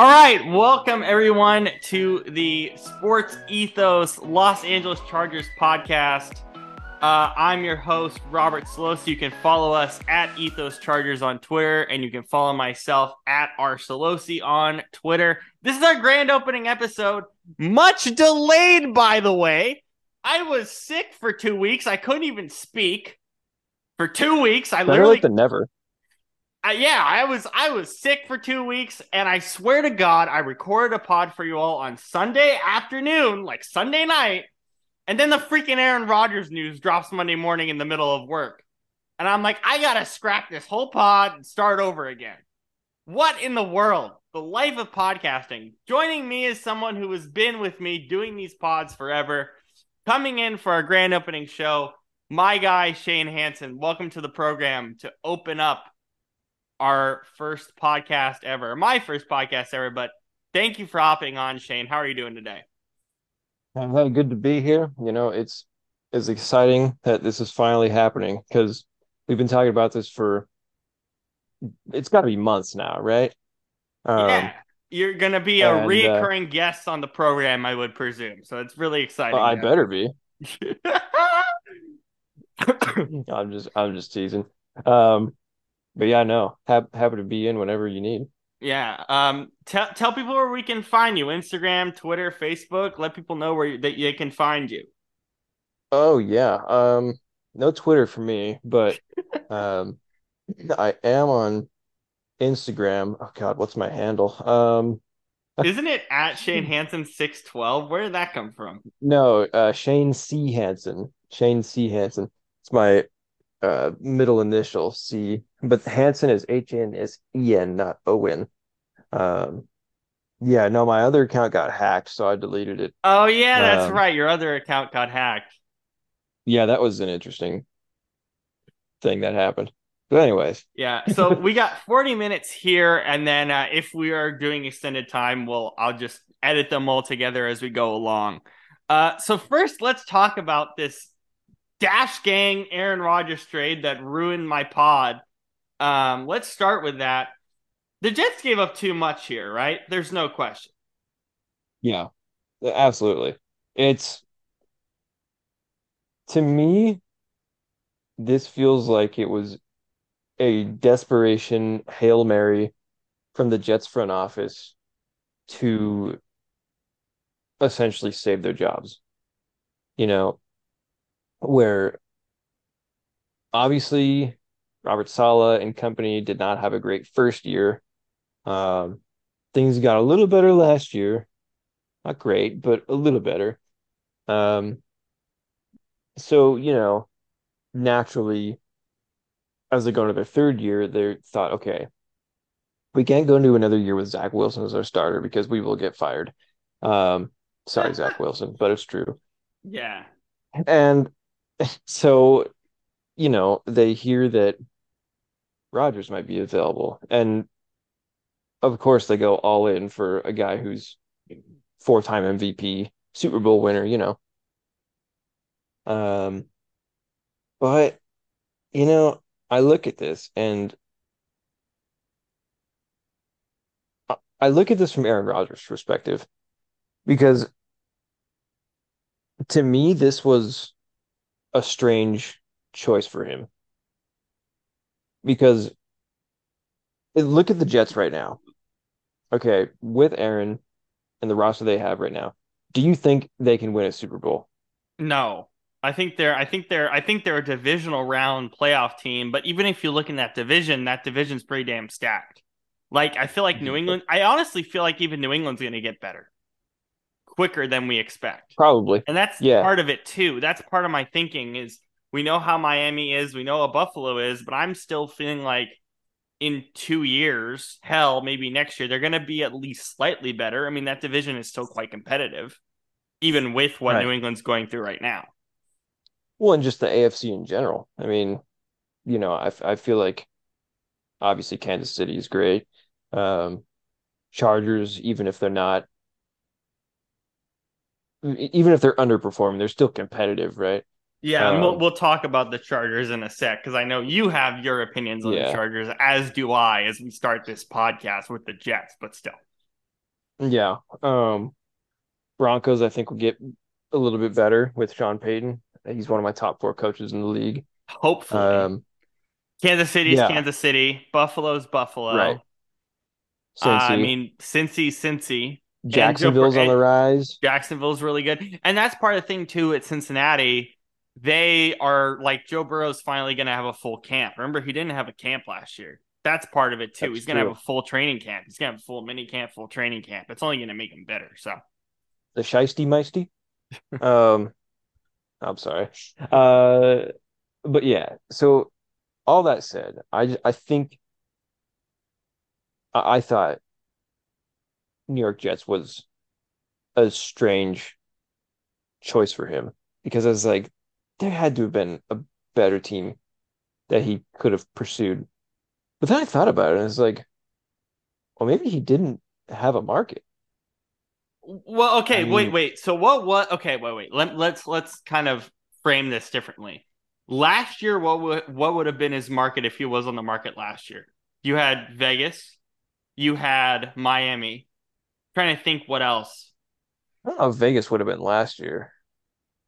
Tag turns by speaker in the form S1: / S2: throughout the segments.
S1: All right, welcome everyone to the Sports Ethos Los Angeles Chargers podcast. Uh, I'm your host, Robert Szolosi. You can follow us at Ethos Chargers on Twitter, and you can follow myself at R Szolosi on Twitter. This is our grand opening episode, much delayed, by the way. I was sick for two weeks. I couldn't even speak for two weeks. I
S2: Better
S1: literally
S2: than never.
S1: Uh, yeah, I was I was sick for two weeks, and I swear to God, I recorded a pod for you all on Sunday afternoon, like Sunday night, and then the freaking Aaron Rodgers news drops Monday morning in the middle of work, and I'm like, I gotta scrap this whole pod and start over again. What in the world? The life of podcasting. Joining me is someone who has been with me doing these pods forever, coming in for our grand opening show. My guy Shane Hansen, welcome to the program to open up our first podcast ever, my first podcast ever. But thank you for hopping on, Shane. How are you doing today?
S2: Uh, Hey, good to be here. You know, it's it's exciting that this is finally happening because we've been talking about this for it's got to be months now, right? Um,
S1: yeah, you're gonna be a
S2: and, uh,
S1: reoccurring guest on the program, I would presume. So it's really exciting.
S2: well, I
S1: now.
S2: better be. I'm just I'm just teasing. Um, but yeah, no, hap happy to be in whenever you need.
S1: yeah. Um. Tell tell people where we can find you: Instagram, Twitter, Facebook. Let people know where you, that they can find you.
S2: Oh yeah. Um, no Twitter for me, but um, I am on Instagram. Oh God, what's my handle? Um.
S1: Isn't it at Shane Hansen six twelve? Where did that come from?
S2: No, uh, Shane C. Hansen. Shane C. Hansen. It's my uh middle initial C, but Hansen is H N S E N, not Owen. Um, yeah, no, my other account got hacked, so I deleted it.
S1: Oh yeah, that's
S2: Um,
S1: right. Your other account got hacked.
S2: Yeah, that was an interesting thing that happened. But anyways,
S1: Yeah, so we got 40 minutes here, and then uh, if we are doing extended time, we'll I'll just edit them all together as we go along. Uh, so first, let's talk about this Dash Gang Aaron Rodgers trade that ruined my pod. Um, let's start with that. The Jets gave up too much here, right? There's no question.
S2: yeah, absolutely. It's to me, this feels like it was a desperation Hail Mary from the Jets front office to essentially save their jobs. You know, where obviously Robert Saleh and company did not have a great first year. Um, things got a little better last year. Not great, but a little better. Um, so, you know, naturally, as they go into their third year, they thought, okay, we can't go into another year with Zach Wilson as our starter because we will get fired. Um, sorry, Zach Wilson, but it's true.
S1: Yeah.
S2: And so, you know, they hear that Rodgers might be available. And of course, they go all in for a guy who's four-time MVP, Super Bowl winner, you know. Um, but, you know, I look at this and I look at this from Aaron Rodgers' perspective because to me, this was a strange choice for him because look at the Jets right now. Okay, with Aaron and the roster they have right now, do you think they can win a Super Bowl?
S1: No. I think they're I think they're I think they're a divisional round playoff team, but even if you look in that division, that division's pretty damn stacked. Like I feel like New mm-hmm. England I honestly feel like even New England's going to get better quicker than we expect.
S2: Probably.
S1: And that's
S2: Yeah.
S1: part of it too. That's part of my thinking is we know how Miami is, we know how Buffalo is, but I'm still feeling like in 2 years, hell, maybe next year they're going to be at least slightly better. I mean, that division is still quite competitive even with what
S2: Right.
S1: New England's going through right now.
S2: Well, and just the AFC in general. I mean, you know, I, I feel like obviously Kansas City is great. Um, Chargers, even if they're not, even if they're underperforming, they're still competitive, right?
S1: Yeah, and we'll
S2: Um,
S1: we'll talk about the Chargers in a sec because I know you have your opinions on the Chargers, as do I, as we start this podcast with the Jets. But still,
S2: Yeah. Um, Broncos, I think will get a little bit better with Sean Payton. He's one of my top four coaches in the league.
S1: Hopefully.
S2: Um,
S1: Kansas City's
S2: yeah.
S1: Kansas City. Buffalo's Buffalo.
S2: Right.
S1: Uh, I mean, Cincy, Cincy.
S2: Jacksonville's on the rise.
S1: Jacksonville's really good. And that's part of the thing too at Cincinnati. They are like Joe Burrow's finally going to have a full camp. Remember, he didn't have a camp last year. That's part of it too.
S2: That's
S1: He's going to have a full training camp. He's going to have a full mini camp, full training camp. It's only going to make him better. So,
S2: The Shiesty Meisty. um, I'm sorry. Uh, but yeah. So all that said, I I think I, I thought New York Jets was a strange choice for him because I was like, there had to have been a better team that he could have pursued. But then I thought about it and it's like, well, maybe he didn't have a market.
S1: well, okay,
S2: I
S1: wait,
S2: mean-
S1: wait. So what? What? Okay, wait, wait. Let, let's let's kind of frame this differently. Last year, what would what would have been his market if he was on the market last year? You had Vegas, you had Miami. trying to think what else.
S2: I don't know if Vegas would have been last year.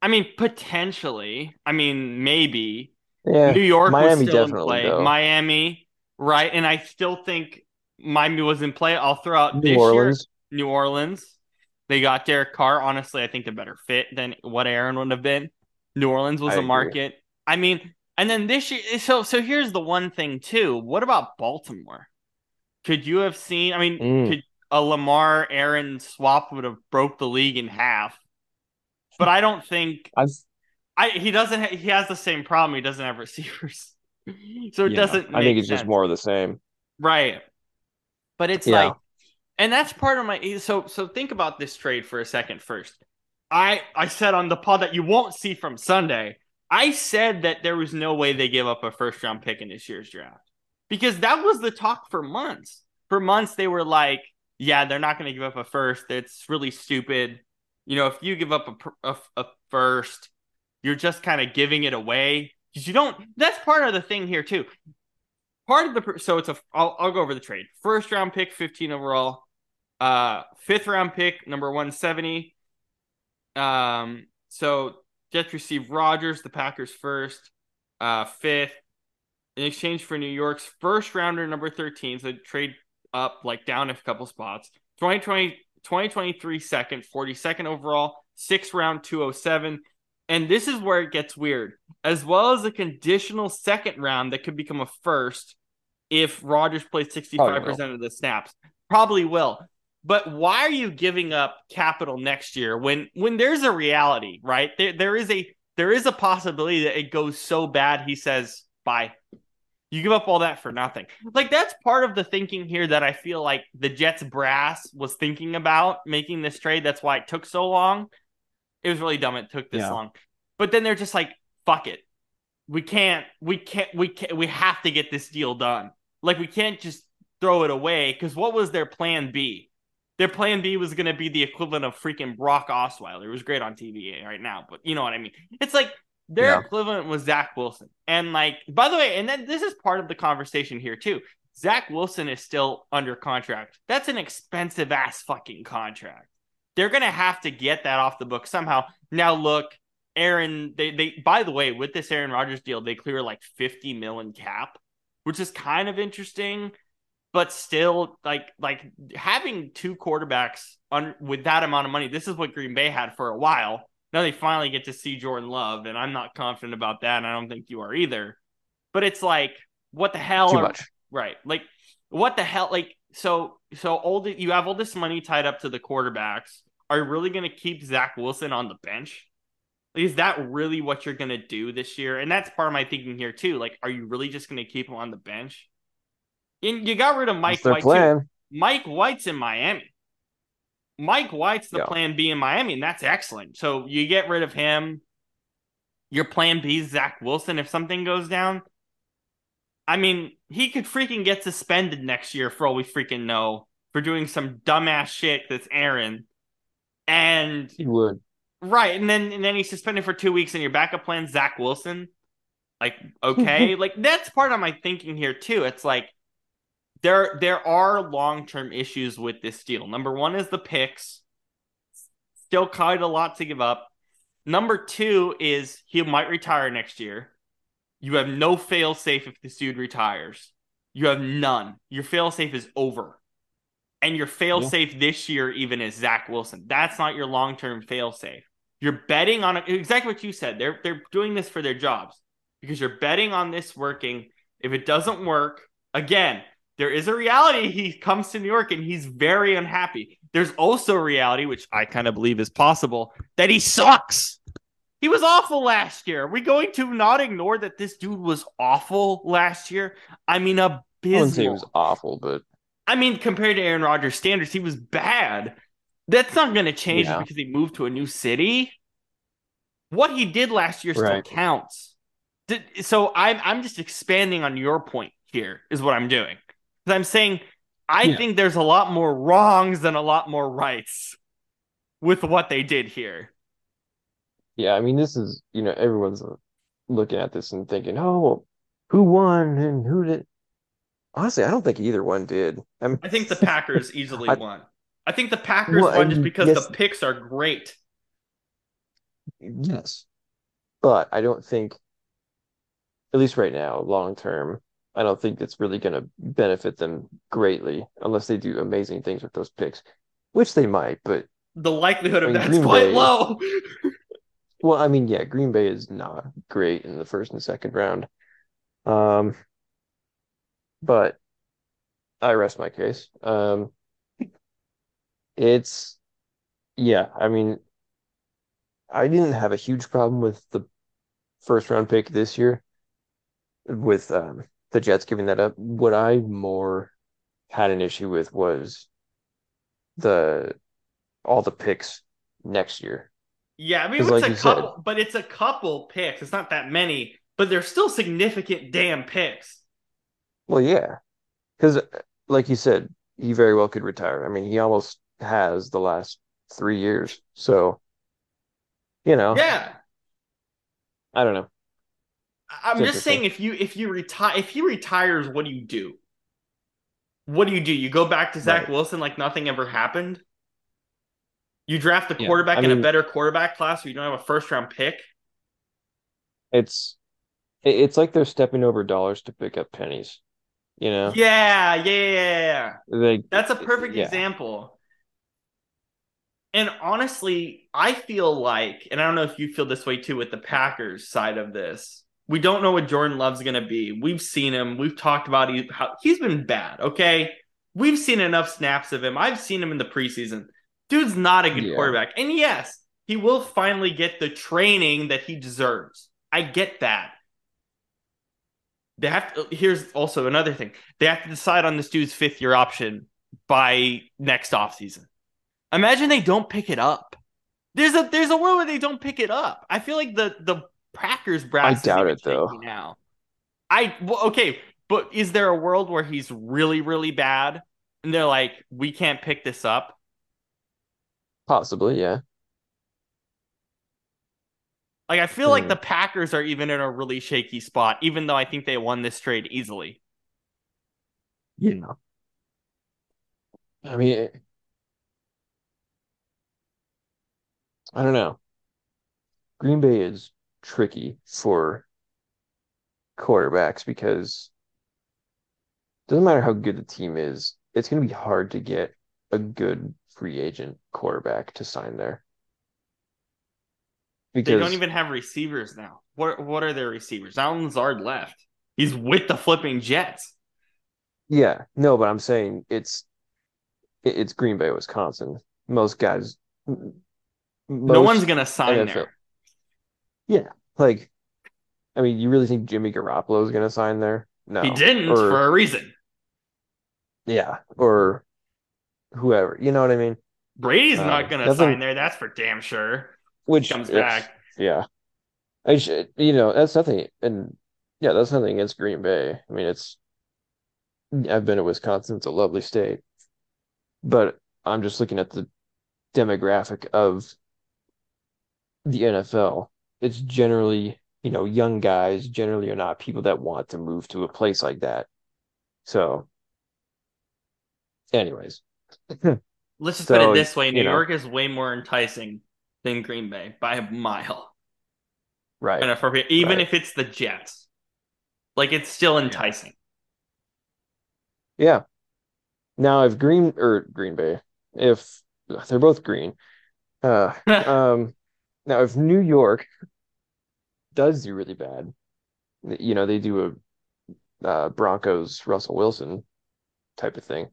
S1: I mean, potentially. I mean, maybe.
S2: Yeah,
S1: New York
S2: Miami
S1: was still in play.
S2: though.
S1: Miami, right? And I still think Miami was in play. I'll throw out this
S2: New Orleans.
S1: year New Orleans. They got Derek Carr. Honestly, I think the better fit than what Aaron would have been. New Orleans was
S2: I
S1: a
S2: agree.
S1: market. I mean, and then this year. So, so here's the one thing too. What about Baltimore? Could you have seen? I mean,
S2: Mm.
S1: could a Lamar Aaron swap would have broke the league in half? But I don't think
S2: I've
S1: I he doesn't. Ha- he has the same problem. He doesn't have receivers, so it
S2: yeah,
S1: doesn't.
S2: I think it's just more of the same.
S1: right. But it's
S2: Yeah.
S1: like, and that's part of my. So so think about this trade for a second. First, I I said on the pod that you won't see from Sunday. I said that there was no way they give up a first round pick in this year's draft because that was the talk for months. For months they were like, yeah, they're not going to give up a first. It's really stupid. You know, if you give up a a, a first, you're just kind of giving it away because you don't. That's part of the thing here too. Part of the so it's a. I'll I'll go over the trade. First round pick, 15 overall. Uh, fifth round pick, number 170. Um, so Jets receive Rodgers, the Packers first, uh, fifth, in exchange for New York's first rounder, number 13. So trade up, like down a couple spots. 2020, 2023 second, 42nd overall, sixth round, 207. And this is where it gets weird, as well as a conditional second round that could become a first if Rodgers plays 65% of the snaps. Probably will. But why are you giving up capital next year when when there's a reality, right? There there is a there is a possibility that it goes so bad he says bye. You give up all that for nothing. Mm-hmm. Like that's part of the thinking here that I feel like the Jets brass was thinking about making this trade. That's why it took so long. It was really dumb it took this
S2: Yeah.
S1: long. But then they're just like, fuck it. We can't we can't we can't we have to get this deal done. Like we can't just throw it away because what was their plan B? Their plan B was going to be the equivalent of freaking Brock Osweiler. It was great on TV right now, but you know what I mean. It's like their
S2: Yeah.
S1: equivalent was Zach Wilson, and like by the way, and then this is part of the conversation here too. Zach Wilson is still under contract. That's an expensive ass fucking contract. They're gonna have to get that off the book somehow. Now look, Aaron, they they by the way, with this Aaron Rodgers deal, they clear like 50 million cap, which is kind of interesting but still like like having two quarterbacks on with that amount of money this is what green bay had for a while now they finally get to see jordan love and i'm not confident about that and i don't think you are either but it's like what the hell
S2: Too
S1: are-
S2: much.
S1: right like what the hell like so so old you have all this money tied up to the quarterbacks are you really going to keep zach wilson on the bench is that really what you're going to do this year and that's part of my thinking here too like are you really just going to keep him on the bench and you got rid of Mike White. Too. Mike White's in Miami. Mike White's the
S2: Yeah.
S1: plan B in Miami, and that's excellent. So you get rid of him. Your plan B is Zach Wilson if something goes down. I mean, he could freaking get suspended next year for all we freaking know for doing some dumbass shit that's Aaron. And
S2: He would.
S1: Right, and then and then he's suspended for two weeks, and your backup plan Zach Wilson. Like, okay, like that's part of my thinking here too. It's like there there are long-term issues with this deal. Number 1 is the picks. Still of a lot to give up. Number 2 is he might retire next year. You have no fail safe if this dude retires. You have none. Your fail safe is over. And your fail safe yeah. this year even is Zach Wilson. That's not your long-term fail safe. You're betting on exactly what you said. They're they're doing this for their jobs because you're betting on this working. If it doesn't work, again, there is a reality. He comes to New York and he's very unhappy. There's also a reality, which I kind of believe is possible, that he sucks. He was awful last year. Are we going to not ignore that this dude was awful last year? I mean, abysmal. I wouldn't say
S2: he was awful, but
S1: I mean, compared to Aaron Rodgers' standards, he was bad. That's not going to change yeah. because he moved to a new city. What he did last year right. still counts. So I'm I'm just expanding on your point here is what I'm doing. Because I'm saying I yeah. think there's a lot more wrongs than a lot more rights with what they did here.
S2: Yeah, I mean this is you know everyone's looking at this and thinking, oh, who won and who did. Honestly, I don't think either one did.
S1: I, mean, I think the Packers easily I, won. I think the Packers well, won just because yes, the picks are great.
S2: Yes. But I don't think, at least right now, long term, I don't think it's really going to benefit them greatly unless they do amazing things with those picks, which they might. But
S1: the likelihood of I mean, that's Green quite Bay, low.
S2: well, I mean, yeah, Green Bay is not great in the first and second round. Um, but I rest my case. Um, it's yeah, I mean, I didn't have a huge problem with the first round pick this year with um, the Jets giving that up. What I more had an issue with was the all the picks next year.
S1: Yeah, I mean it's like a couple, said, but it's a couple picks. It's not that many, but they're still significant damn picks.
S2: Well, yeah, because like you said, he very well could retire. I mean, he almost has the last three years. So, you know,
S1: yeah.
S2: I don't know.
S1: I'm it's just saying, if you if you retire, if he retires, what do you do? What do you do? You go back to Zach right. Wilson like nothing ever happened. You draft a quarterback yeah, in mean, a better quarterback class, where you don't have a first round pick.
S2: It's it's like they're stepping over dollars to pick up pennies. You know?
S1: Yeah, yeah, yeah. Like, That's a perfect yeah. example. And honestly, I feel like, and I don't know if you feel this way too with the Packers side of this. We don't know what Jordan Love's going to be. We've seen him. We've talked about he, how he's been bad. Okay, we've seen enough snaps of him. I've seen him in the preseason. Dude's not a good yeah. quarterback. And yes, he will finally get the training that he deserves. I get that. They have to, here's also another thing. They have to decide on this dude's fifth year option by next offseason. Imagine they don't pick it up. There's a there's a world where they don't pick it up. I feel like the the Packers brass.
S2: I doubt it though.
S1: Now, I well, okay, but is there a world where he's really really bad and they're like, we can't pick this up?
S2: Possibly, yeah.
S1: Like I feel like hmm. the Packers are even in a really shaky spot, even though I think they won this trade easily.
S2: Yeah. I mean, I don't know. Green Bay is tricky for quarterbacks because it doesn't matter how good the team is, it's going to be hard to get a good free agent quarterback to sign there.
S1: Because they don't even have receivers now. What what are their receivers? Allen Lazard left. He's with the flipping Jets.
S2: Yeah, no, but I'm saying it's it's Green Bay, Wisconsin. Most guys
S1: no one's gonna sign NFL. there.
S2: Yeah, like, I mean, you really think Jimmy Garoppolo is gonna sign there? No,
S1: he didn't or, for a reason.
S2: Yeah, or whoever. You know what I mean?
S1: Brady's uh, not gonna sign there. That's for damn sure.
S2: Which comes back. Yeah, I should. You know, that's nothing. And yeah, that's nothing against Green Bay. I mean, it's. I've been to Wisconsin. It's a lovely state, but I'm just looking at the demographic of the NFL, it's generally, you know, young guys generally are not people that want to move to a place like that. So anyways,
S1: Let's just
S2: So,
S1: put it this way: New
S2: know.
S1: York is way more enticing than Green Bay by a mile.
S2: right.
S1: And for even
S2: Right.
S1: if it's the Jets, like it's still enticing.
S2: Yeah. Now, if Green or Green Bay, if they're both green, uh, um, now if New York does do really bad, you know, they do a uh, Broncos Russell Wilson type of thing.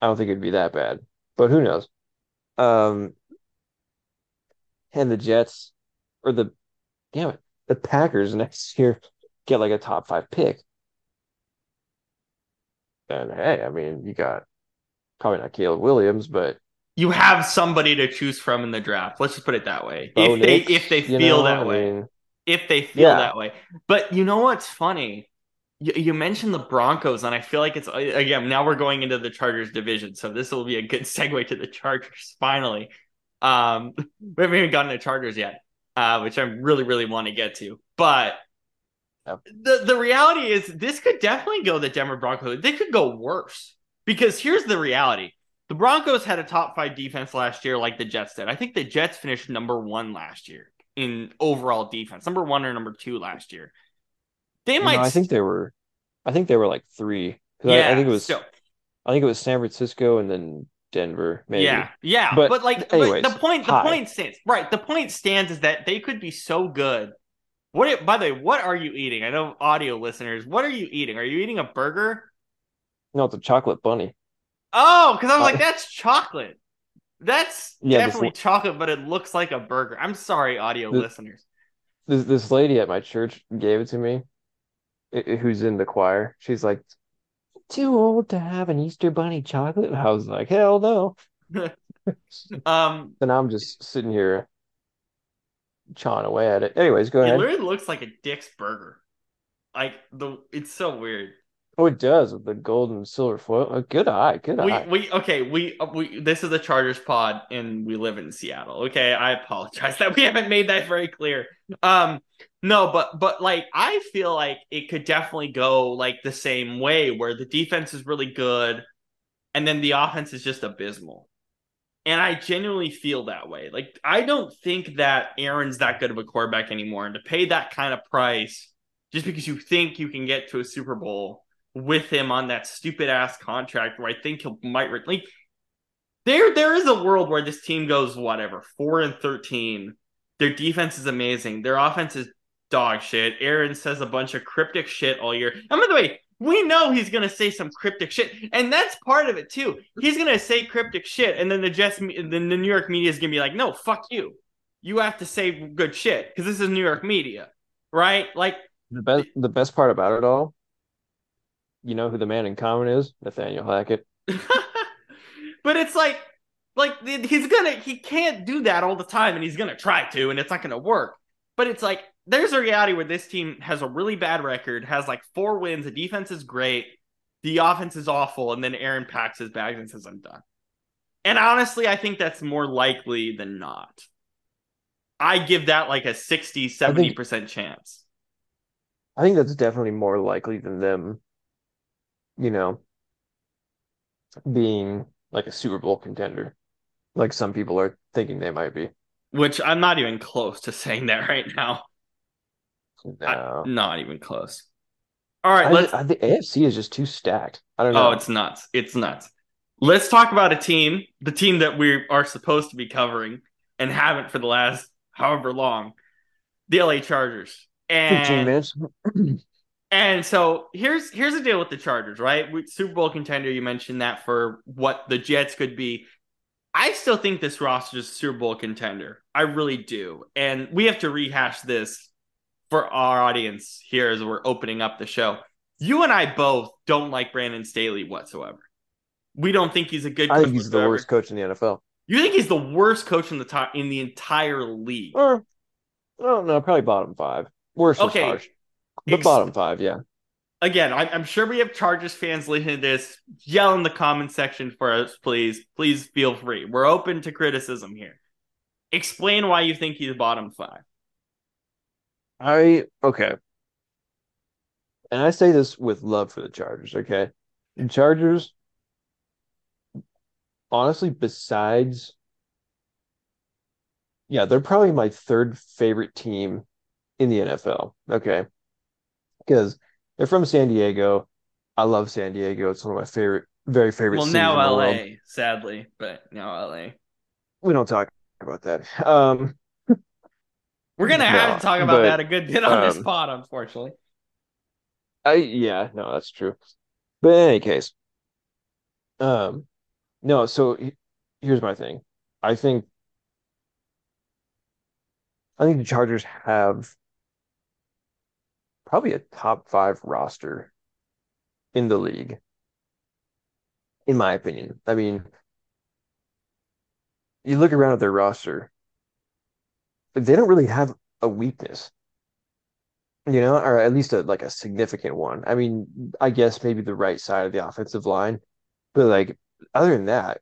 S2: I don't think it'd be that bad, but who knows? Um, and the Jets or the damn it, the Packers next year get like a top five pick. And hey, I mean, you got probably not Caleb Williams, but
S1: you have somebody to choose from in the draft. Let's just put it that way.
S2: Bo
S1: if they if they
S2: you
S1: feel
S2: know,
S1: that
S2: I
S1: way,
S2: mean,
S1: if they feel
S2: Yeah.
S1: that way. But you know what's funny? You, you mentioned the Broncos, and I feel like it's again now we're going into the Chargers division, so this will be a good segue to the Chargers. Finally, um, we haven't even gotten to Chargers yet, uh, which I really really want to get to. But
S2: Yep.
S1: the the reality is, this could definitely go the Denver Broncos. They could go worse because here's the reality: the Broncos had a top five defense last year, like the Jets did. I think the Jets finished number one last year in overall defense, number one or number two last year. They might.
S2: I think they were, I think they were like three. I,
S1: yeah,
S2: I think it was,
S1: still,
S2: I think it was San Francisco and then Denver, maybe.
S1: yeah, yeah. But,
S2: But
S1: like,
S2: anyways,
S1: but the point, the
S2: high.
S1: point stands. Right, the point stands is that they could be so good. What? it- By the way, what are you eating? I know audio listeners. What are you eating? Are you eating a burger?
S2: No, it's a chocolate bunny.
S1: Oh, because I was
S2: Uh,
S1: like, that's chocolate. That's
S2: Yeah,
S1: definitely
S2: l-
S1: chocolate, but it looks like a burger. I'm sorry, audio
S2: The-
S1: listeners.
S2: This this lady at my church gave it to me, who's in the choir. She's like, too old to have an Easter bunny chocolate. And I was like, hell no.
S1: Um,
S2: And I'm just sitting here chawing away at it. Anyways, go ahead.
S1: it literally looks like a Dick's burger. Like the, it's so weird.
S2: Oh, it does with the gold and silver foil. Oh, good eye, good
S1: We
S2: eye.
S1: we okay we uh, we this is the Chargers pod and we live in Seattle. Okay, I apologize that we haven't made that very clear. Um, no, but but like I feel like it could definitely go like the same way where the defense is really good, and then the offense is just abysmal. And I genuinely feel that way. Like I don't think that Aaron's that good of a quarterback anymore, and to pay that kind of price just because you think you can get to a Super Bowl with him on that stupid ass contract where I think he'll might re- like there there is a world where this team goes whatever four and thirteen. Their defense is amazing. Their offense is dog shit. Aaron says a bunch of cryptic shit all year. And by the way, we know he's gonna say some cryptic shit, and that's part of it too. He's gonna say cryptic shit, and then the Jets, the New York media is gonna be like, "No, fuck you. You have to say good shit because this is New York media, right?" Like
S2: The best the best part about it all, you know who the man in common is? Nathaniel Hackett.
S1: but it's like like he's gonna he can't do that all the time and he's gonna try to and it's not gonna work. But it's like there's a reality where this team has a really bad record has like four wins the defense is great the offense is awful and then aaron packs his bags and says i'm done. And honestly i think that's more likely than not. I give that like a 60 70% chance.
S2: I think that's definitely more likely than them, you know, being like a Super Bowl contender, like some people are thinking they might be.
S1: which i'm not even close to saying that right now
S2: No.
S1: not even close all right
S2: I,
S1: let's
S2: I, the AFC is just too stacked. I don't oh, know.
S1: Oh, it's nuts. It's nuts. Let's talk about a team, the team that we are supposed to be covering and haven't for the last however long, the LA Chargers. And
S2: minutes.
S1: and so here's here's the deal with the Chargers, right? We, Super Bowl contender, you mentioned that for what the Jets could be. I still think this roster is a Super Bowl contender. I really do. And we have to rehash this for our audience here as we're opening up the show. You and I both don't like Brandon Staley whatsoever. We don't think he's a good
S2: I think he's the worst coach in the NFL.
S1: You think he's the worst coach in the top in the entire league?
S2: Or, I don't know, probably bottom five. Worst
S1: Okay.
S2: harsh, but
S1: Ex-
S2: bottom five, yeah.
S1: again, I'm, I'm sure we have Chargers fans listening to this. Yell in the comment section for us, please. Please feel free. We're open to criticism here. Explain why you think he's bottom five.
S2: I okay. And I say this with love for the Chargers, okay? The Chargers honestly, besides, yeah, they're probably my third favorite team in the NFL. Okay. Because they're from San Diego. I love San Diego. It's one of my favorite, very favorite
S1: Well, now LA, sadly, but now LA.
S2: We don't talk about that. Um,
S1: We're gonna have
S2: No,
S1: to talk about
S2: but,
S1: that a good bit on this
S2: um,
S1: pod, unfortunately.
S2: I yeah, no, that's true. But in any case, um, no, so here's my thing. I think I think the Chargers have probably a top five roster in the league, in my opinion. I mean, you look around at their roster, they don't really have a weakness, you know, or at least a like a significant one. I mean, I guess maybe the right side of the offensive line, but like other than that,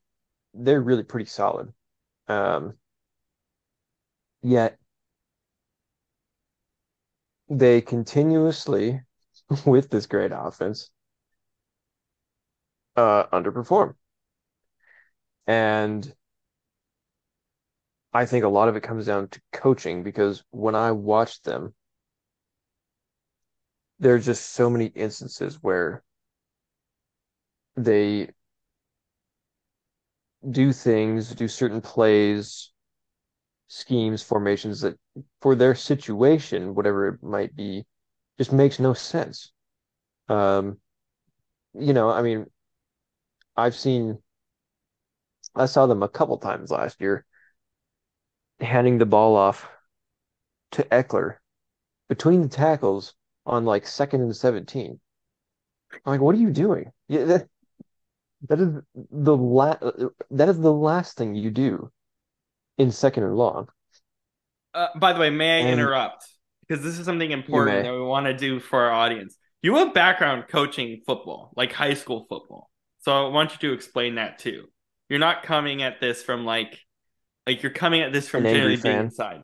S2: they're really pretty solid. Um, yet they continuously, with this great offense, uh, underperform. And I think a lot of it comes down to coaching because when I watch them, there's just so many instances where they do things, do certain plays, schemes, formations that for their situation, whatever it might be, just makes no sense. Um, you know, I mean, I've seen, I saw them a couple times last year handing the ball off to Ekeler between the tackles on like second and 17. I'm like, what are you doing? Yeah, that, that is the la that is the last thing you do in second and long.
S1: Uh, by the way, may I
S2: And-
S1: interrupt? Because this is something important that we want to do for our audience. You have background coaching football, like high school football. So I want you to explain that too. You're not coming at this from like, like you're coming at this from generally being
S2: fan.
S1: inside.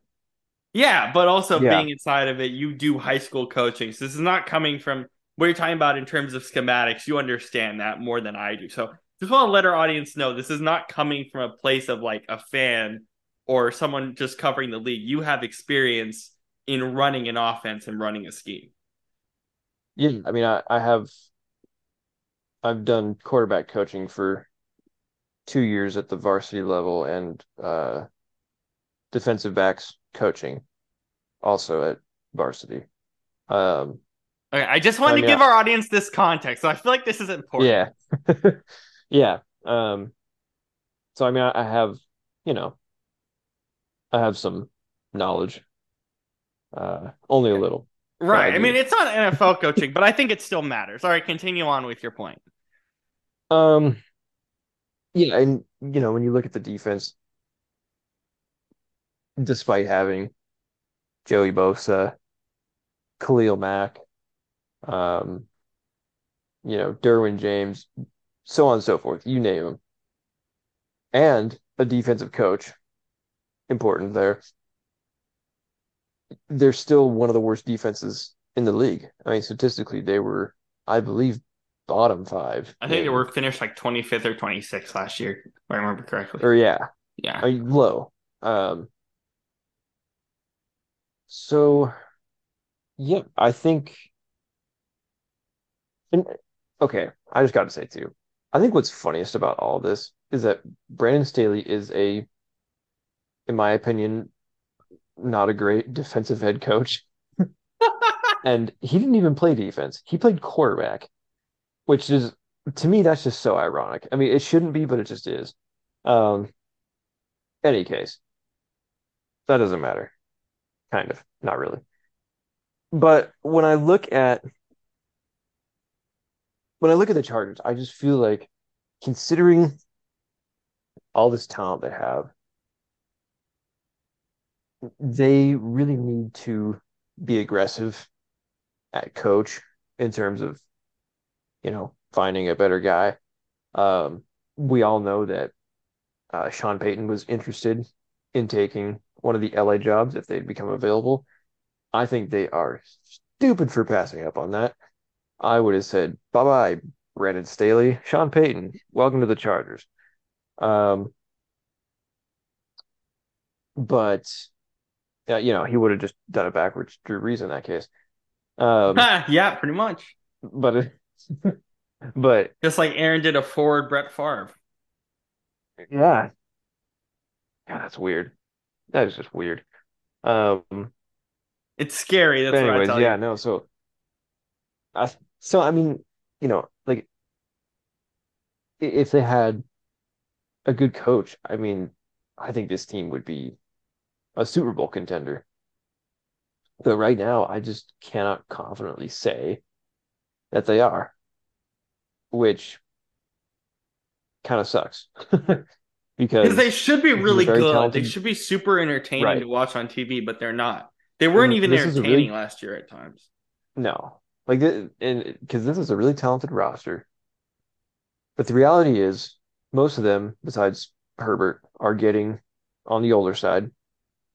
S1: Yeah, but also
S2: Yeah.
S1: being inside of it, you do high school coaching. So this is not coming from what you're talking about in terms of schematics. You understand that more than I do. So just want to let our audience know this is not coming from a place of like a fan or someone just covering the league. You have experience in running an offense and running a scheme.
S2: Yeah, I mean, I, I have I've done quarterback coaching for two years at the varsity level and uh defensive backs coaching also at varsity. Um,
S1: Okay, I just wanted
S2: I
S1: to give
S2: I-
S1: our audience this context. So I feel like this is important.
S2: yeah. Yeah. Um, so I mean, I, I have, you know, I have some knowledge, uh, only a little.
S1: Right.
S2: I
S1: I mean, it's not NFL coaching, but I think it still matters. All right, continue on with your point.
S2: Um, yeah, and you know, when you look at the defense, despite having Joey Bosa, Khalil Mack, um, you know, Derwin James, so on and so forth, you name them, and a defensive coach, important there. They're still one of the worst defenses in the league. I mean, statistically, they were, I believe, bottom five.
S1: I think they were finished like 25th or 26th last year, if I remember correctly.
S2: or yeah,
S1: Yeah.
S2: I mean, low. Um, so yeah, I think, and okay, I just got to say too, I think what's funniest about all this is that Brandon Staley is a, in my opinion, not a great defensive head coach, and he didn't even play defense. He played quarterback, which is to me that's just so ironic. I mean, it shouldn't be, but it just is. Um, any case, that doesn't matter. Kind of, not really. But when I look at when I look at the Chargers, I just feel like considering all this talent they have, they really need to be aggressive at coach in terms of, you know, finding a better guy. Um, we all know that uh, Sean Payton was interested in taking one of the LA jobs if they'd become available. I think they are stupid for passing up on that. I would have said, bye bye, Brandon Staley, Sean Payton, welcome to the Chargers. Um, but yeah, you know, he would have just done it backwards. Drew Brees in that case. Um,
S1: yeah, pretty much.
S2: But but
S1: just like Aaron did a forward Brett Favre.
S2: Yeah. Yeah, that's weird. That is just weird. Um,
S1: it's scary. That's anyways, what I
S2: yeah, you. no. So, I so I mean, you know, like if they had a good coach, I mean, I think this team would be a Super Bowl contender. But right now, I just cannot confidently say that they are, which kind of sucks.
S1: because they should be really good. Talented... They should be super entertaining right. to watch on TV, but they're not. They mm-hmm. weren't even entertaining really... last year at times.
S2: No, like and because this is a really talented roster, but the reality is most of them, besides Herbert, are getting on the older side.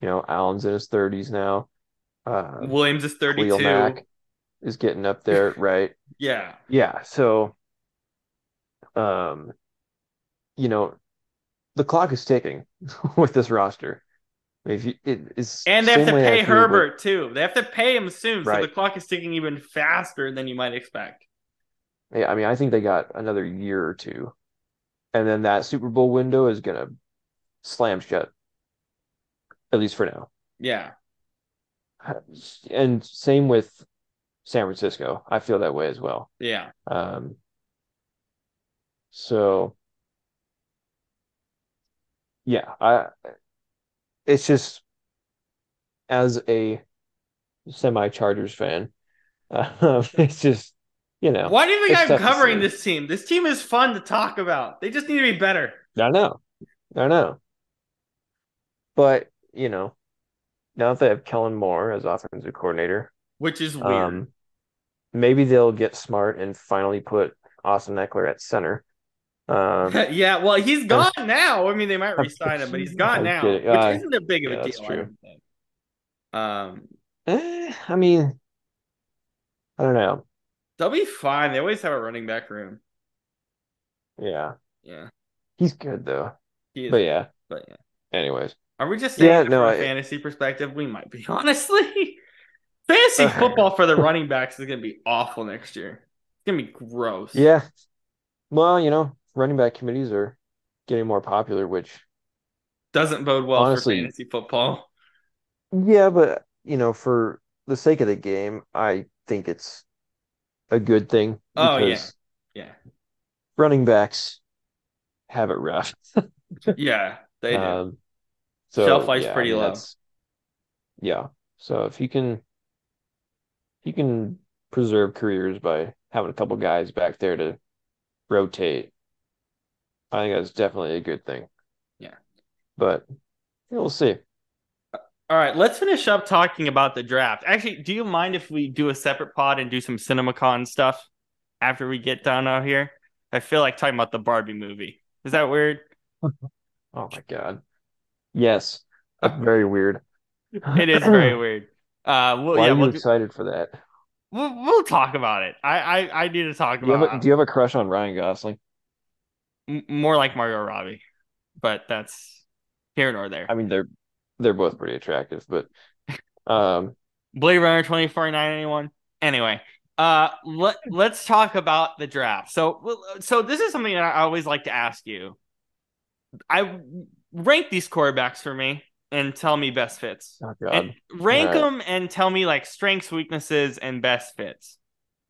S2: You know, Allen's in his thirties now.
S1: Uh, Williams is thirty-two.
S2: Mack is getting up there, right?
S1: yeah,
S2: yeah. So, um, you know, the clock is ticking with this roster. If you, it is
S1: and they have to pay Herbert too. They have to pay him soon, right. so the clock is ticking even faster than you might expect.
S2: Yeah, I mean, I think they got another year or two, and then that Super Bowl window is gonna slam shut, at least for now.
S1: Yeah,
S2: and same with San Francisco. I feel that way as well.
S1: Yeah.
S2: Um. So yeah, I it's just as a semi Chargers fan, uh, it's just you know.
S1: Why do you think I'm covering this team? This team is fun to talk about. They just need to be better.
S2: I know, I know, but you know, now that they have Kellen Moore as offensive coordinator,
S1: which is weird. Um,
S2: maybe they'll get smart and finally put Austin Ekeler at center.
S1: Um, yeah, well, he's gone now. I mean, they might resign him, but he's gone now, which uh, isn't a big of a deal. True. Um,
S2: eh, I mean, I don't know.
S1: They'll be fine. They always have a running back room.
S2: Yeah,
S1: yeah,
S2: he's good though. He is, but yeah,
S1: but yeah.
S2: Anyways,
S1: are we just saying yeah, no, from a fantasy perspective? We might be honestly. fantasy football for the running backs is gonna be awful next year. It's gonna be gross.
S2: Yeah. Well, you know, running back committees are getting more popular, which
S1: doesn't bode well honestly, for fantasy football.
S2: Yeah, but you know, for the sake of the game, I think it's a good thing.
S1: Oh yeah, yeah.
S2: Running backs have it rough.
S1: yeah, they do. Um, so shelf life's yeah, pretty I mean, low.
S2: Yeah, so if you can, you can preserve careers by having a couple guys back there to rotate I think that's definitely a good thing.
S1: Yeah.
S2: But yeah, we'll see.
S1: All right, let's finish up talking about the draft. Actually, do you mind if we do a separate pod and do some CinemaCon stuff after we get done out here? I feel like talking about the Barbie movie. Is that weird?
S2: oh my god. Yes. That's very weird.
S1: it is very weird. Uh, well,
S2: Why
S1: yeah,
S2: are you
S1: we'll,
S2: excited for that?
S1: We'll, we'll talk about it. I, I, I need to talk
S2: do
S1: about.
S2: a, do you have a crush on Ryan Gosling?
S1: more like Margot Robbie, but that's here nor there.
S2: I mean, they're they're both pretty attractive, but um,
S1: Blade Runner twenty four nine anyone. Anyway, uh, let let's talk about the draft. So, so this is something that I always like to ask you. I rank these quarterbacks for me and tell me best fits.
S2: Oh, God.
S1: rank right. them and tell me like strengths, weaknesses, and best fits.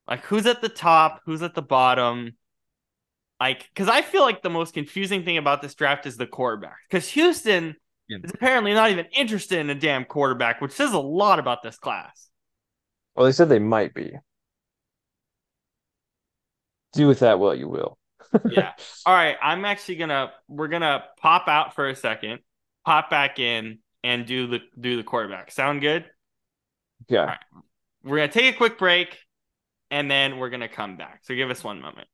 S1: Like who's at the top, who's at the bottom, like, because I feel like the most confusing thing about this draft is the quarterback. Because Houston yeah. is apparently not even interested in a damn quarterback, which says a lot about this class.
S2: Well, they said they might be. Do with that what you will.
S1: Yeah. All right. I'm actually gonna we're gonna pop out for a second, pop back in, and do the do the quarterback. Sound good?
S2: Yeah.
S1: We're gonna take a quick break, and then we're gonna come back. So give us one moment.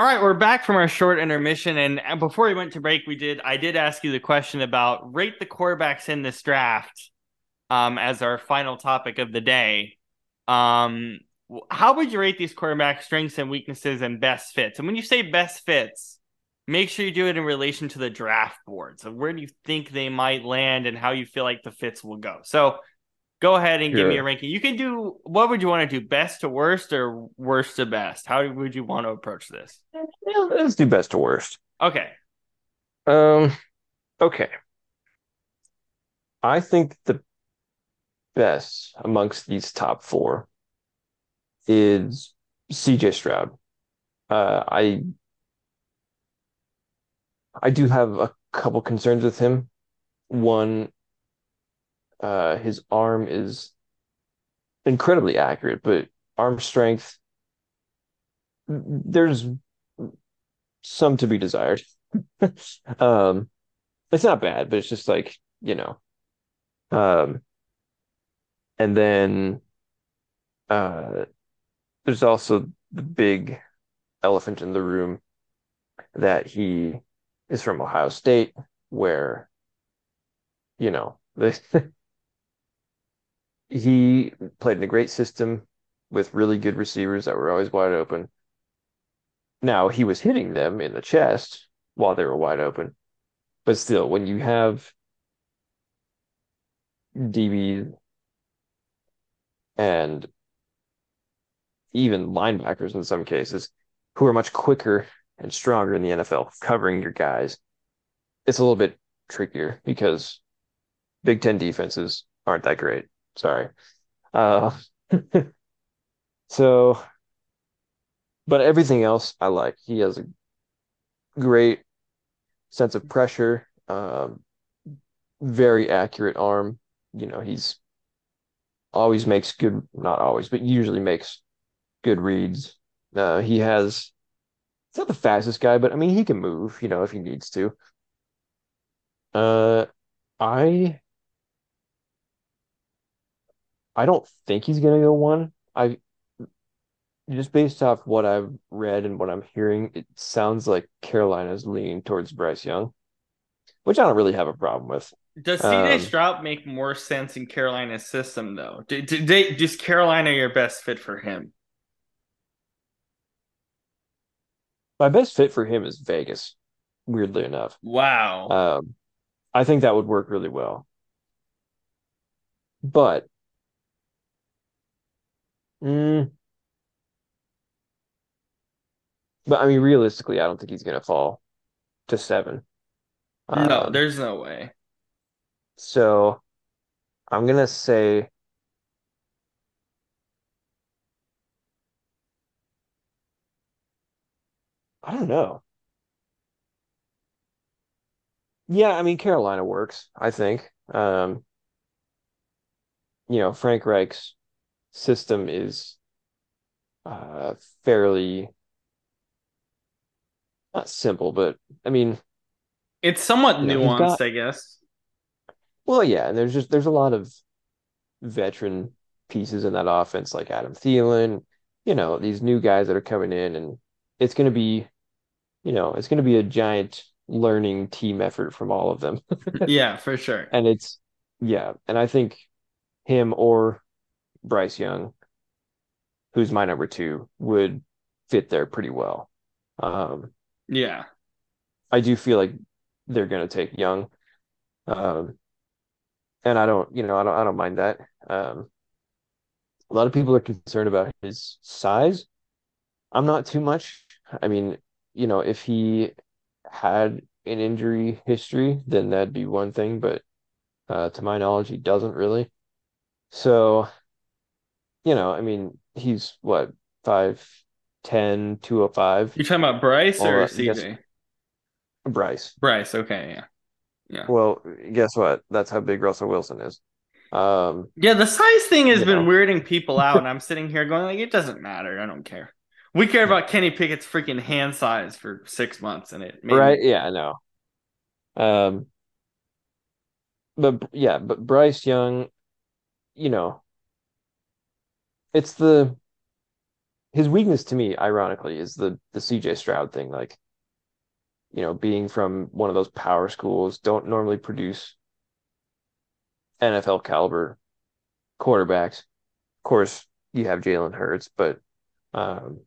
S1: All right, we're back from our short intermission, and before we went to break, we did I did ask you the question about rate the quarterbacks in this draft, um, as our final topic of the day. Um, how would you rate these quarterback strengths and weaknesses and best fits? And when you say best fits, make sure you do it in relation to the draft board. So where do you think they might land and how you feel like the fits will go? So go ahead and sure. give me a ranking. You can do what would you want to do? Best to worst or worst to best? How would you want to approach this?
S2: Yeah, let's do best to worst.
S1: Okay.
S2: Um okay. I think the best amongst these top four is CJ Stroud. Uh, I I do have a couple concerns with him. One, uh, his arm is incredibly accurate, but arm strength, there's some to be desired. um, it's not bad, but it's just like, you know. Um, and then uh, there's also the big elephant in the room that he is from Ohio State, where, you know, this, he played in a great system with really good receivers that were always wide open. Now, he was hitting them in the chest while they were wide open. But still, when you have DB and even linebackers in some cases who are much quicker and stronger in the NFL covering your guys, it's a little bit trickier because Big Ten defenses aren't that great. Sorry. Uh, so, but everything else I like. He has a great sense of pressure, um, very accurate arm. You know, he's always makes good, not always, but usually makes good reads. Uh, he has it's not the fastest guy, but I mean he can move, you know, if he needs to. Uh, I I don't think he's gonna go one. I just based off what I've read and what I'm hearing, it sounds like Carolina's leaning towards Bryce Young, which I don't really have a problem with.
S1: Does CJ um, Stroud make more sense in Carolina's system though? Do, do they, is Carolina your best fit for him?
S2: My best fit for him is Vegas, weirdly enough.
S1: Wow.
S2: Um, I think that would work really well. But, mm, but I mean, realistically, I don't think he's going to fall to seven.
S1: No, um, there's no way.
S2: So I'm going to say I don't know. Yeah, I mean Carolina works, I think. Um, you know, Frank Reich's system is uh fairly not simple, but I mean
S1: it's somewhat nuanced, got, I guess.
S2: Well, yeah, and there's just there's a lot of veteran pieces in that offense, like Adam Thielen, you know, these new guys that are coming in, and it's going to be you know, it's going to be a giant learning team effort from all of them.
S1: yeah, for sure.
S2: And it's yeah, and I think him or Bryce Young, who's my number two, would fit there pretty well. Um,
S1: yeah,
S2: I do feel like they're going to take Young, um, and I don't, you know, I don't, I don't mind that. Um, a lot of people are concerned about his size. I'm not too much. I mean, you know, if he had an injury history, then that'd be one thing. But uh, to my knowledge, he doesn't really. So, you know, I mean, he's what, 5'10, 205.
S1: You talking about Bryce or CJ?
S2: Bryce.
S1: Bryce, okay, yeah. Yeah.
S2: Well, guess what? That's how big Russell Wilson is. Um,
S1: yeah, the size thing has been know. weirding people out, and I'm sitting here going like, it doesn't matter. I don't care. We care about Kenny Pickett's freaking hand size for six months, and it
S2: right. Me... Yeah, I know. Um, but yeah, but Bryce Young, you know, it's the his weakness to me, ironically, is the the CJ Stroud thing. Like, you know, being from one of those power schools, don't normally produce NFL caliber quarterbacks. Of course, you have Jalen Hurts, but um,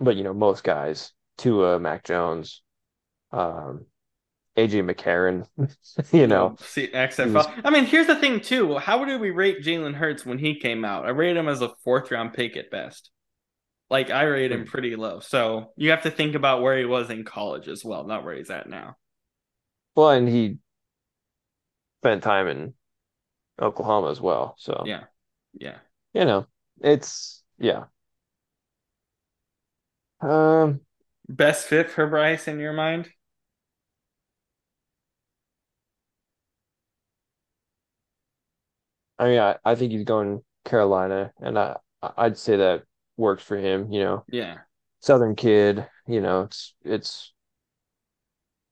S2: but you know most guys, Tua, Mac Jones, um, AJ McCarron, you know,
S1: see XFL. Was... I mean, here's the thing too. How do we rate Jalen Hurts when he came out? I rated him as a fourth round pick at best. Like I rate him hmm. pretty low. So you have to think about where he was in college as well, not where he's at now.
S2: Well, and he spent time in Oklahoma as well. So
S1: yeah, yeah,
S2: you know, it's yeah. Um,
S1: best fit for Bryce in your mind?
S2: I mean, I, I think he's going Carolina, and I I'd say that works for him. You know,
S1: yeah,
S2: Southern kid. You know, it's it's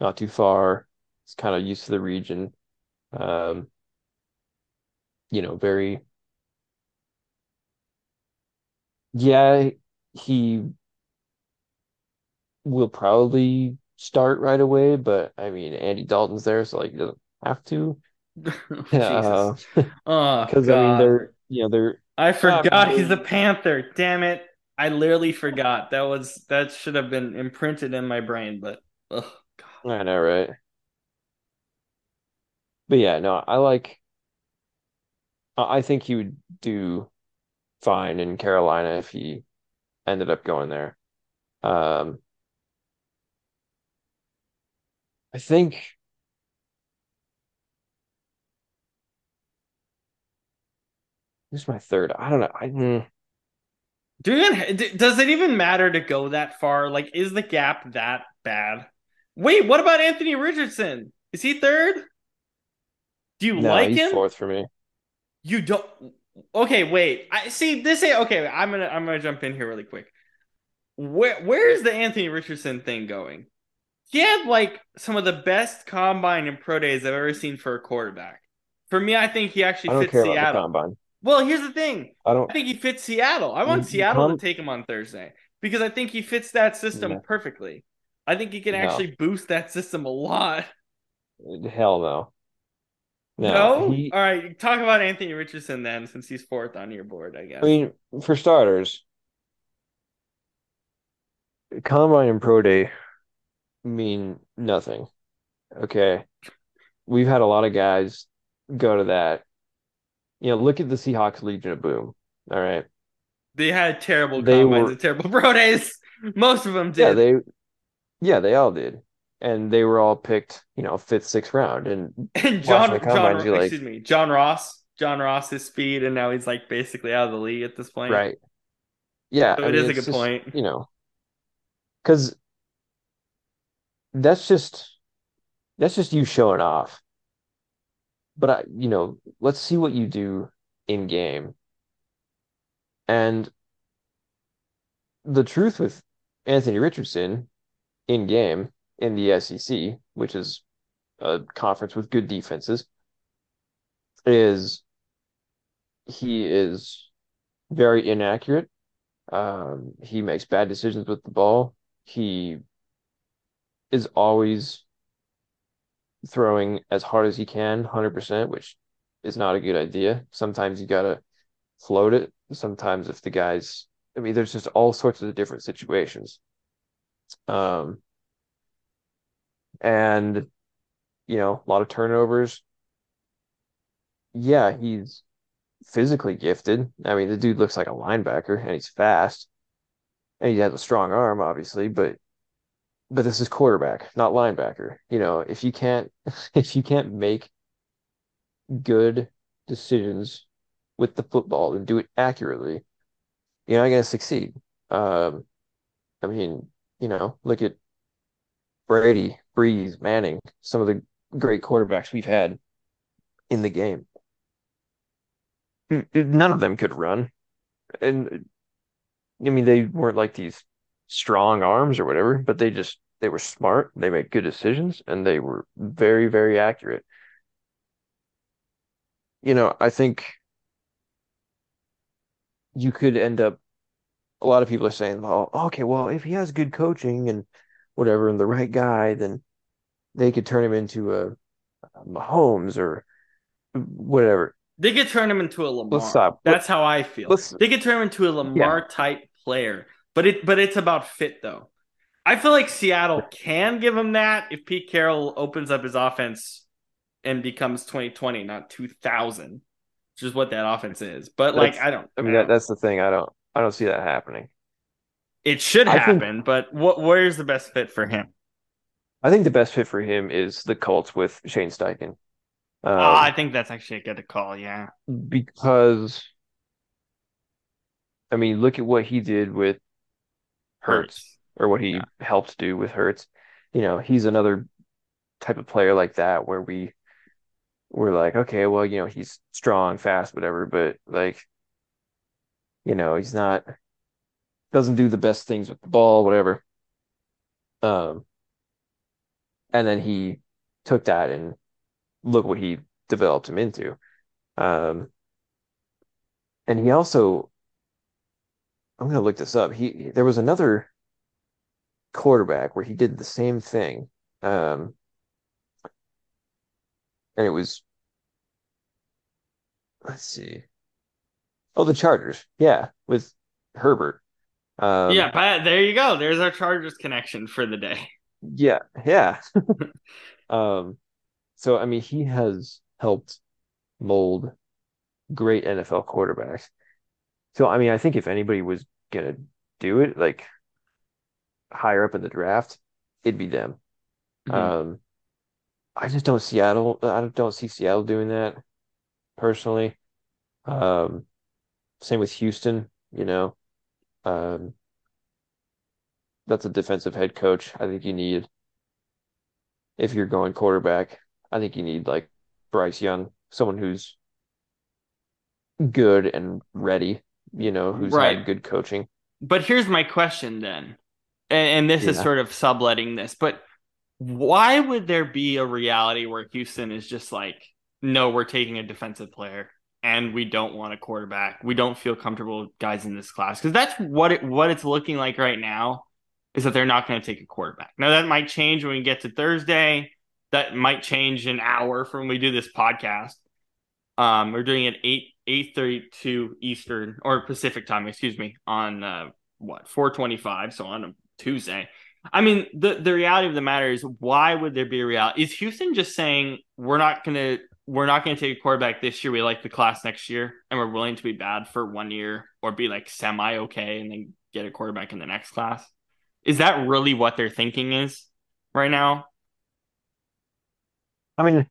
S2: not too far. It's kind of used to the region. Um, you know, very. Yeah, he will probably start right away, but I mean, Andy Dalton's there, so like he doesn't have to.
S1: yeah, oh,
S2: because I mean, they're you know they're.
S1: I forgot he's a Panther. Damn it! I literally forgot. That was that should have been imprinted in my brain, but oh
S2: God. I know, right? But yeah, no, I like. I think he would do fine in Carolina if he ended up going there. Um, I think this is my third. I don't know. I mm.
S1: do even does it even matter to go that far? Like, is the gap that bad? Wait, what about Anthony Richardson? Is he third? Do you no, like him?
S2: Fourth for me.
S1: You don't. Okay, wait. I see this. Okay, I'm gonna I'm gonna jump in here really quick. Where where is the Anthony Richardson thing going? He had like some of the best combine and pro days I've ever seen for a quarterback. For me, I think he actually fits Seattle. Well, here's the thing.
S2: I don't.
S1: I think he fits Seattle. I want Seattle to take him on Thursday because I think he fits that system yeah. perfectly. I think he can no. actually boost that system a lot.
S2: Hell no.
S1: No, no? He, all right. Talk about Anthony Richardson then, since he's fourth on your board. I guess.
S2: I mean, for starters, combine and pro day mean nothing. Okay, we've had a lot of guys go to that. You know, look at the Seahawks Legion of Boom. All right,
S1: they had terrible they combines were, and terrible pro days. Most of them did.
S2: Yeah, they. Yeah, they all did and they were all picked, you know, fifth, sixth round. And,
S1: and John, John excuse me, John Ross, John Ross's speed, and now he's like basically out of the league at this point.
S2: Right. Yeah,
S1: so it mean, is a good just, point.
S2: You know, because that's just that's just you showing off. But I, you know, let's see what you do in game. And the truth with Anthony Richardson in game in the SEC, which is a conference with good defenses, is he is very inaccurate. Um, he makes bad decisions with the ball. He is always throwing as hard as he can, 100%, which is not a good idea. Sometimes you got to float it. Sometimes if the guy's, I mean, there's just all sorts of different situations. Um, and you know, a lot of turnovers. Yeah, he's physically gifted. I mean, the dude looks like a linebacker and he's fast. And he has a strong arm, obviously, but but this is quarterback, not linebacker. You know, if you can't if you can't make good decisions with the football and do it accurately, you're not gonna succeed. Um, I mean, you know, look at Brady, Brees, Manning, some of the great quarterbacks we've had in the game. None of them could run. And I mean, they weren't like these strong arms or whatever, but they just they were smart, they made good decisions, and they were very, very accurate. You know, I think you could end up a lot of people are saying, well, okay, well, if he has good coaching and whatever and the right guy, then they could turn him into a, a Mahomes or whatever.
S1: They could turn him into a Lamar.
S2: Let's stop.
S1: That's how I feel.
S2: Let's-
S1: They could turn him into a Lamar type player, but it but it's about fit though. I feel like Seattle can give him that if Pete Carroll opens up his offense and becomes 2020, not 2000, which is what that offense is. But like,
S2: That's-
S1: I don't.
S2: I mean,
S1: I don't-
S2: that's the thing. I don't. I don't see that happening.
S1: it should
S2: I think-
S1: happen, but what? Where's the best fit for him?
S2: I think the best fit for him is the Colts with Shane Steichen. Um,
S1: oh, I think that's actually a good call. Yeah,
S2: because I mean, look at what he did with Hurts, or what he
S1: Yeah.
S2: helped do with Hurts. You know, he's another type of player like that where we we're like, okay, well, you know, he's strong, fast, whatever, but like, you know, he's not doesn't do the best things with the ball, whatever. Um, and then he took that and look what he developed him into. Um, and he also, I'm gonna look this up. He there was another quarterback where he did the same thing. Um, and it was, let's see. Oh, the Chargers. Yeah, with Herbert. Um,
S1: yeah. But there you go. There's our Chargers connection for the day.
S2: Yeah, yeah. Um, so I mean, he has helped mold great NFL quarterbacks. So I mean, I think if anybody was gonna do it, like higher up in the draft, it'd be them.
S1: Mhm.
S2: Um, I just don't Seattle. I don't see Seattle doing that personally. Um, same with Houston. You know, um, that's a defensive head coach. I think you need if you're going quarterback. I think you need like Bryce Young, someone who's good and ready. You know, who's
S1: Right.
S2: had good coaching.
S1: But here's my question then, and, and this is sort of subletting this, but why would there be a reality where Houston is just like, no, we're taking a defensive player and we don't want a quarterback. We don't feel comfortable with guys in this class because that's what it what it's looking like right now is that they're not going to take a quarterback. Now that might change when we get to Thursday. That might change an hour from when we do this podcast. Um, we're doing it eight eight thirty two Eastern or Pacific time, excuse me, on uh, what four twenty five. So on a Tuesday. I mean, the the reality of the matter is, why would there be a reality? Is Houston just saying we're not gonna we're not gonna take a quarterback this year? We like the class next year, and we're willing to be bad for one year or be like semi okay, and then get a quarterback in the next class. Is that really what their thinking is right now?
S2: I mean, I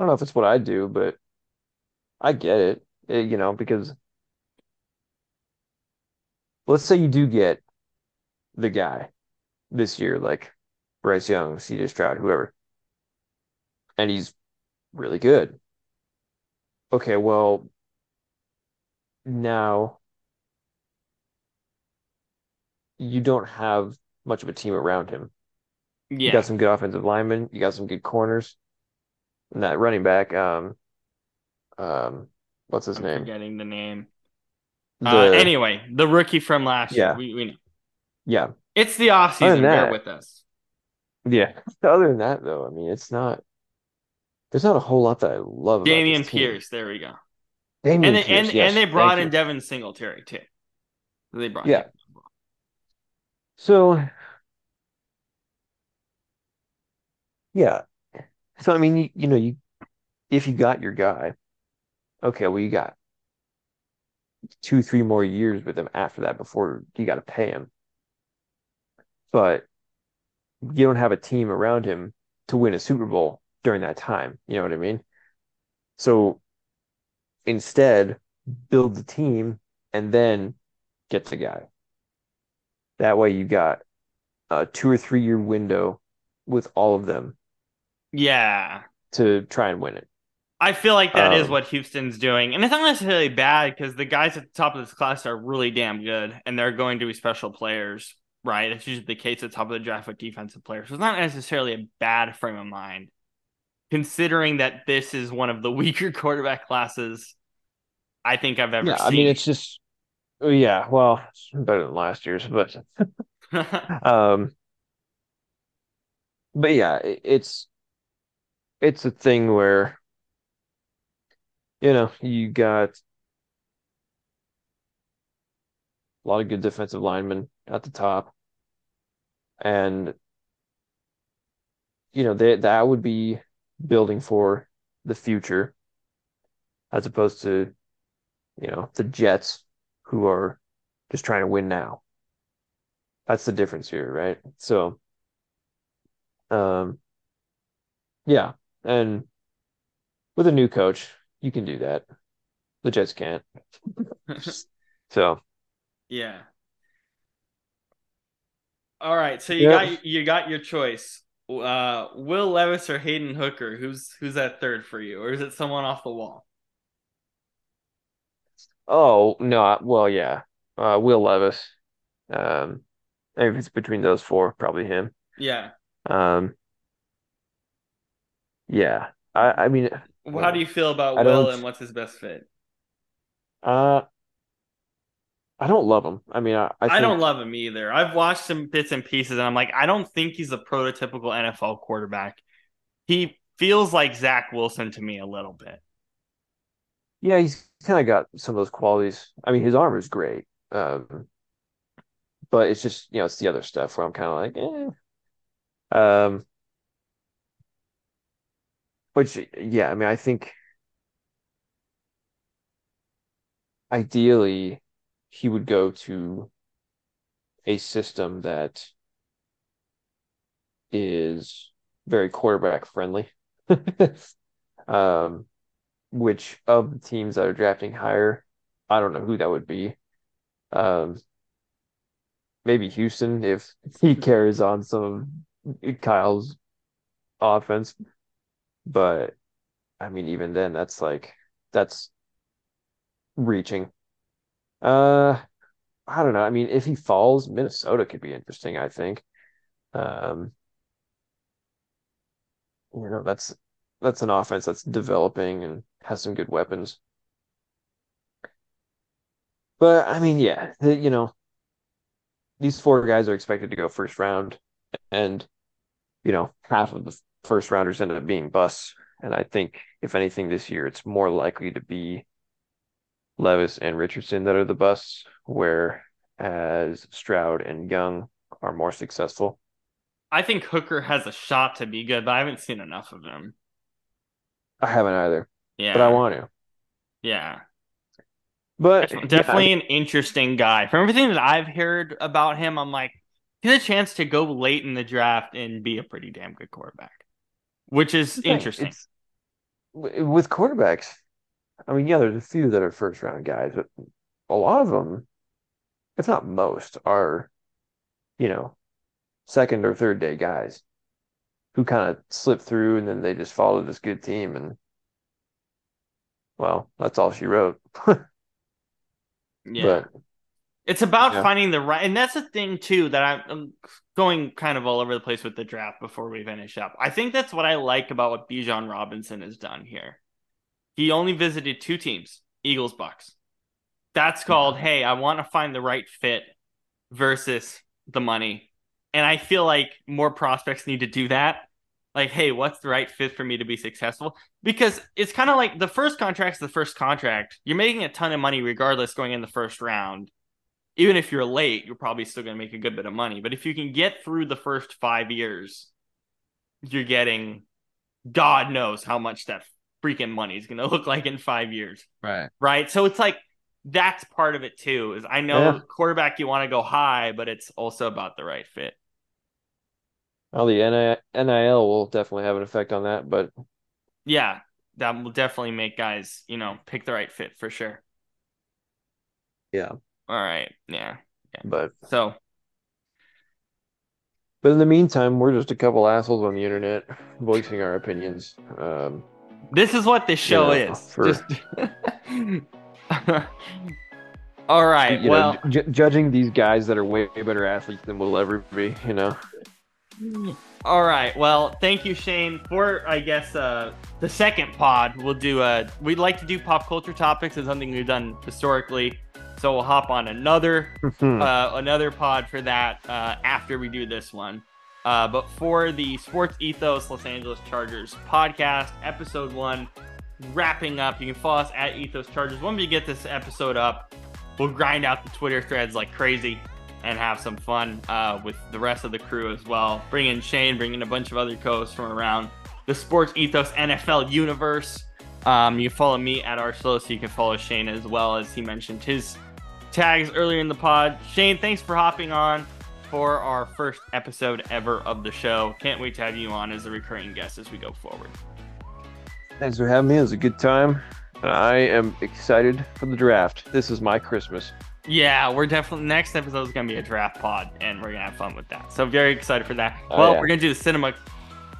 S2: don't know if it's what I do, but I get it. Eh, you know, because let's say you do get the guy this year, like Bryce Young, CJ Stroud, whoever, and he's really good. Okay, well, now you don't have much of a team around him. You got some good offensive linemen, you got some good corners, and that running back, um, um, what's his
S1: I'm
S2: name?
S1: forgetting the name. uh, anyway, the rookie from last
S2: Yeah.
S1: year. We, we know.
S2: yeah,
S1: It's the off season. Bear with us.
S2: yeah. Other than that, though, I mean, it's not. There's not a whole lot that I love about
S1: Dameon
S2: this team.
S1: Pierce. There we go.
S2: Dameon
S1: And they,
S2: Pierce,
S1: and
S2: yes,
S1: and they brought in
S2: you.
S1: Devin Singletary too. They brought
S2: Yeah.
S1: him.
S2: So, yeah. So I mean, you, you know, you if you got your guy, okay, well, you got two, three more years with him after that before you got to pay him. But you don't have a team around him to win a Super Bowl during that time. You know what I mean? So instead, build the team and then get the guy. That way you got a two or three year window with all of them
S1: Yeah.
S2: to try and win it.
S1: I feel like that is
S2: Um,
S1: what Houston's doing. And it's not necessarily bad because the guys at the top of this class are really damn good and they're going to be special players, right? It's usually the case at the top of the draft with defensive players. So it's not necessarily a bad frame of mind, considering that this is one of the weaker quarterback classes I think I've ever
S2: Yeah,
S1: seen.
S2: I mean it's just oh, yeah, well, it's better than last year's, but um but yeah, it, it's it's a thing where you know, you got a lot of good defensive linemen at the top. And you know, they, that would be building for the future as opposed to, you know, the Jets who are just trying to win now. That's the difference here, right? So, um, yeah, and with a new coach, you can do that. The Jets can't. so,
S1: yeah. All right, so you got you got your choice. Uh, Will Levis or Hendon Hooker? Who's who's that third for you, or is it someone off the wall?
S2: Oh no, well yeah, uh, Will Levis. Um, if it's between those four, probably him.
S1: Yeah.
S2: Um. Yeah, I I mean,
S1: well, how do you feel about Will and what's his best fit?
S2: Uh, I don't love him. I mean, I I, think...
S1: I, don't love him either. I've watched some bits and pieces, and I'm like, I don't think he's a prototypical NFL quarterback. He feels like Zach Wilson to me a little bit.
S2: Yeah, he's kind of got some of those qualities. I mean, his arm is great, um, but it's just you know it's the other stuff where I'm kind of like, eh. Um, which yeah, I mean, I think ideally he would go to a system that is very quarterback friendly. um, which of the teams that are drafting higher, I don't know who that would be. Um, maybe Houston if he carries on some Kyle's offense, but I mean, even then, that's like that's reaching. Uh, I don't know. I mean, if he falls, Minnesota could be interesting. I think. Um, you know, that's that's an offense that's developing and has some good weapons. But I mean, yeah, you know, these four guys are expected to go first round, and you know, half of the first rounders ended up being busts. And I think, if anything, this year it's more likely to be Levis and Richardson that are the busts, whereas Stroud and Young are more successful.
S1: I think Hooker has a shot to be good, but I haven't seen enough of him.
S2: I haven't either.
S1: Yeah.
S2: But I want to.
S1: Yeah.
S2: But
S1: definitely yeah. an interesting guy. From everything that I've heard about him, I'm like, he has a chance to go late in the draft and be a pretty damn good quarterback, which is interesting. It's,
S2: with quarterbacks, I mean, yeah, there's a few that are first round guys, but a lot of them, if not most, are, you know, second or third day guys who kind of slip through and then they just follow this good team and well, that's all she wrote.
S1: yeah. But, it's about yeah. finding the right, and that's the thing too that I'm, I'm, going kind of all over the place with the draft before we finish up. I think that's what I like about what Bijan Robinson has done here. He only visited two teams, Eagles, Bucks. That's called, yeah. hey, I want to find the right fit versus the money. And I feel like more prospects need to do that like, hey, what's the right fit for me to be successful? Because it's kind of like the first contract's the first contract. You're making a ton of money regardless going in the first round. Even if you're late, you're probably still going to make a good bit of money. But if you can get through the first five years, you're getting God knows how much that freaking money is going to look like in five years.
S2: Right.
S1: Right. So it's like that's part of it too. Is I know yeah. quarterback you want to go high, but it's also about the right fit.
S2: Well, the NIL will definitely have an effect on that, but
S1: yeah, that will definitely make guys, you know, pick the right fit for sure.
S2: Yeah.
S1: All right. Yeah. yeah.
S2: But
S1: so,
S2: but in the meantime, we're just a couple assholes on the internet voicing our opinions. Um,
S1: this is what this show you know, is. For... Just... All right.
S2: You
S1: well,
S2: know, judging these guys that are way better athletes than we'll ever be, you know.
S1: All right. Well, thank you, Shane, for I guess uh, the second pod. We'll do a. Uh, we'd like to do pop culture topics. It's something we've done historically, so we'll hop on another uh, another pod for that uh, after we do this one. Uh, but for the Sports Ethos Los Angeles Chargers podcast, episode one, wrapping up. You can follow us at Ethos Chargers. When we get this episode up, we'll grind out the Twitter threads like crazy and have some fun uh, with the rest of the crew as well. Bring in Shane, bring in a bunch of other co-hosts from around the Sports Ethos NFL universe. Um, you can follow me at Arslow, so you can follow Shane as well as he mentioned his tags earlier in the pod. Shane, thanks for hopping on for our first episode ever of the show. Can't wait to have you on as a recurring guest as we go forward.
S2: Thanks for having me. It was a good time. I am excited for the draft. This is my Christmas.
S1: Yeah, we're definitely next episode is gonna be a draft pod, and we're gonna have fun with that. So very excited for that. Oh, well, yeah. we're gonna do the cinema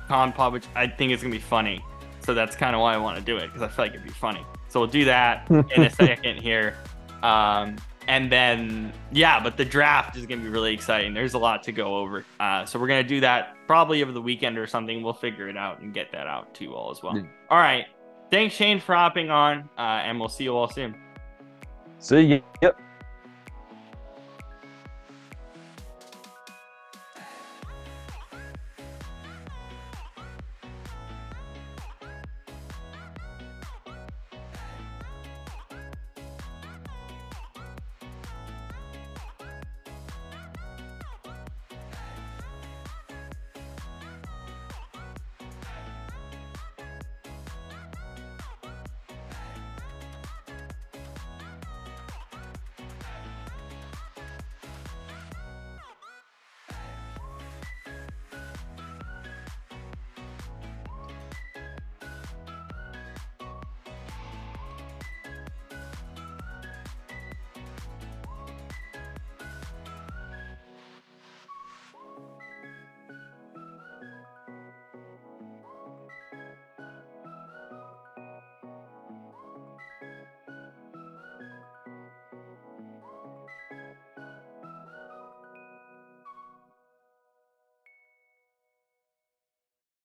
S1: con pod, which I think is gonna be funny. So that's kind of why I want to do it because I feel like it'd be funny. So we'll do that in a second here. Um, and then yeah, but the draft is gonna be really exciting. There's a lot to go over. Uh, so we're gonna do that probably over the weekend or something. We'll figure it out and get that out to you all as well. All right. Thanks, Shane, for hopping on, uh, and we'll see you all soon.
S2: See you. Yep.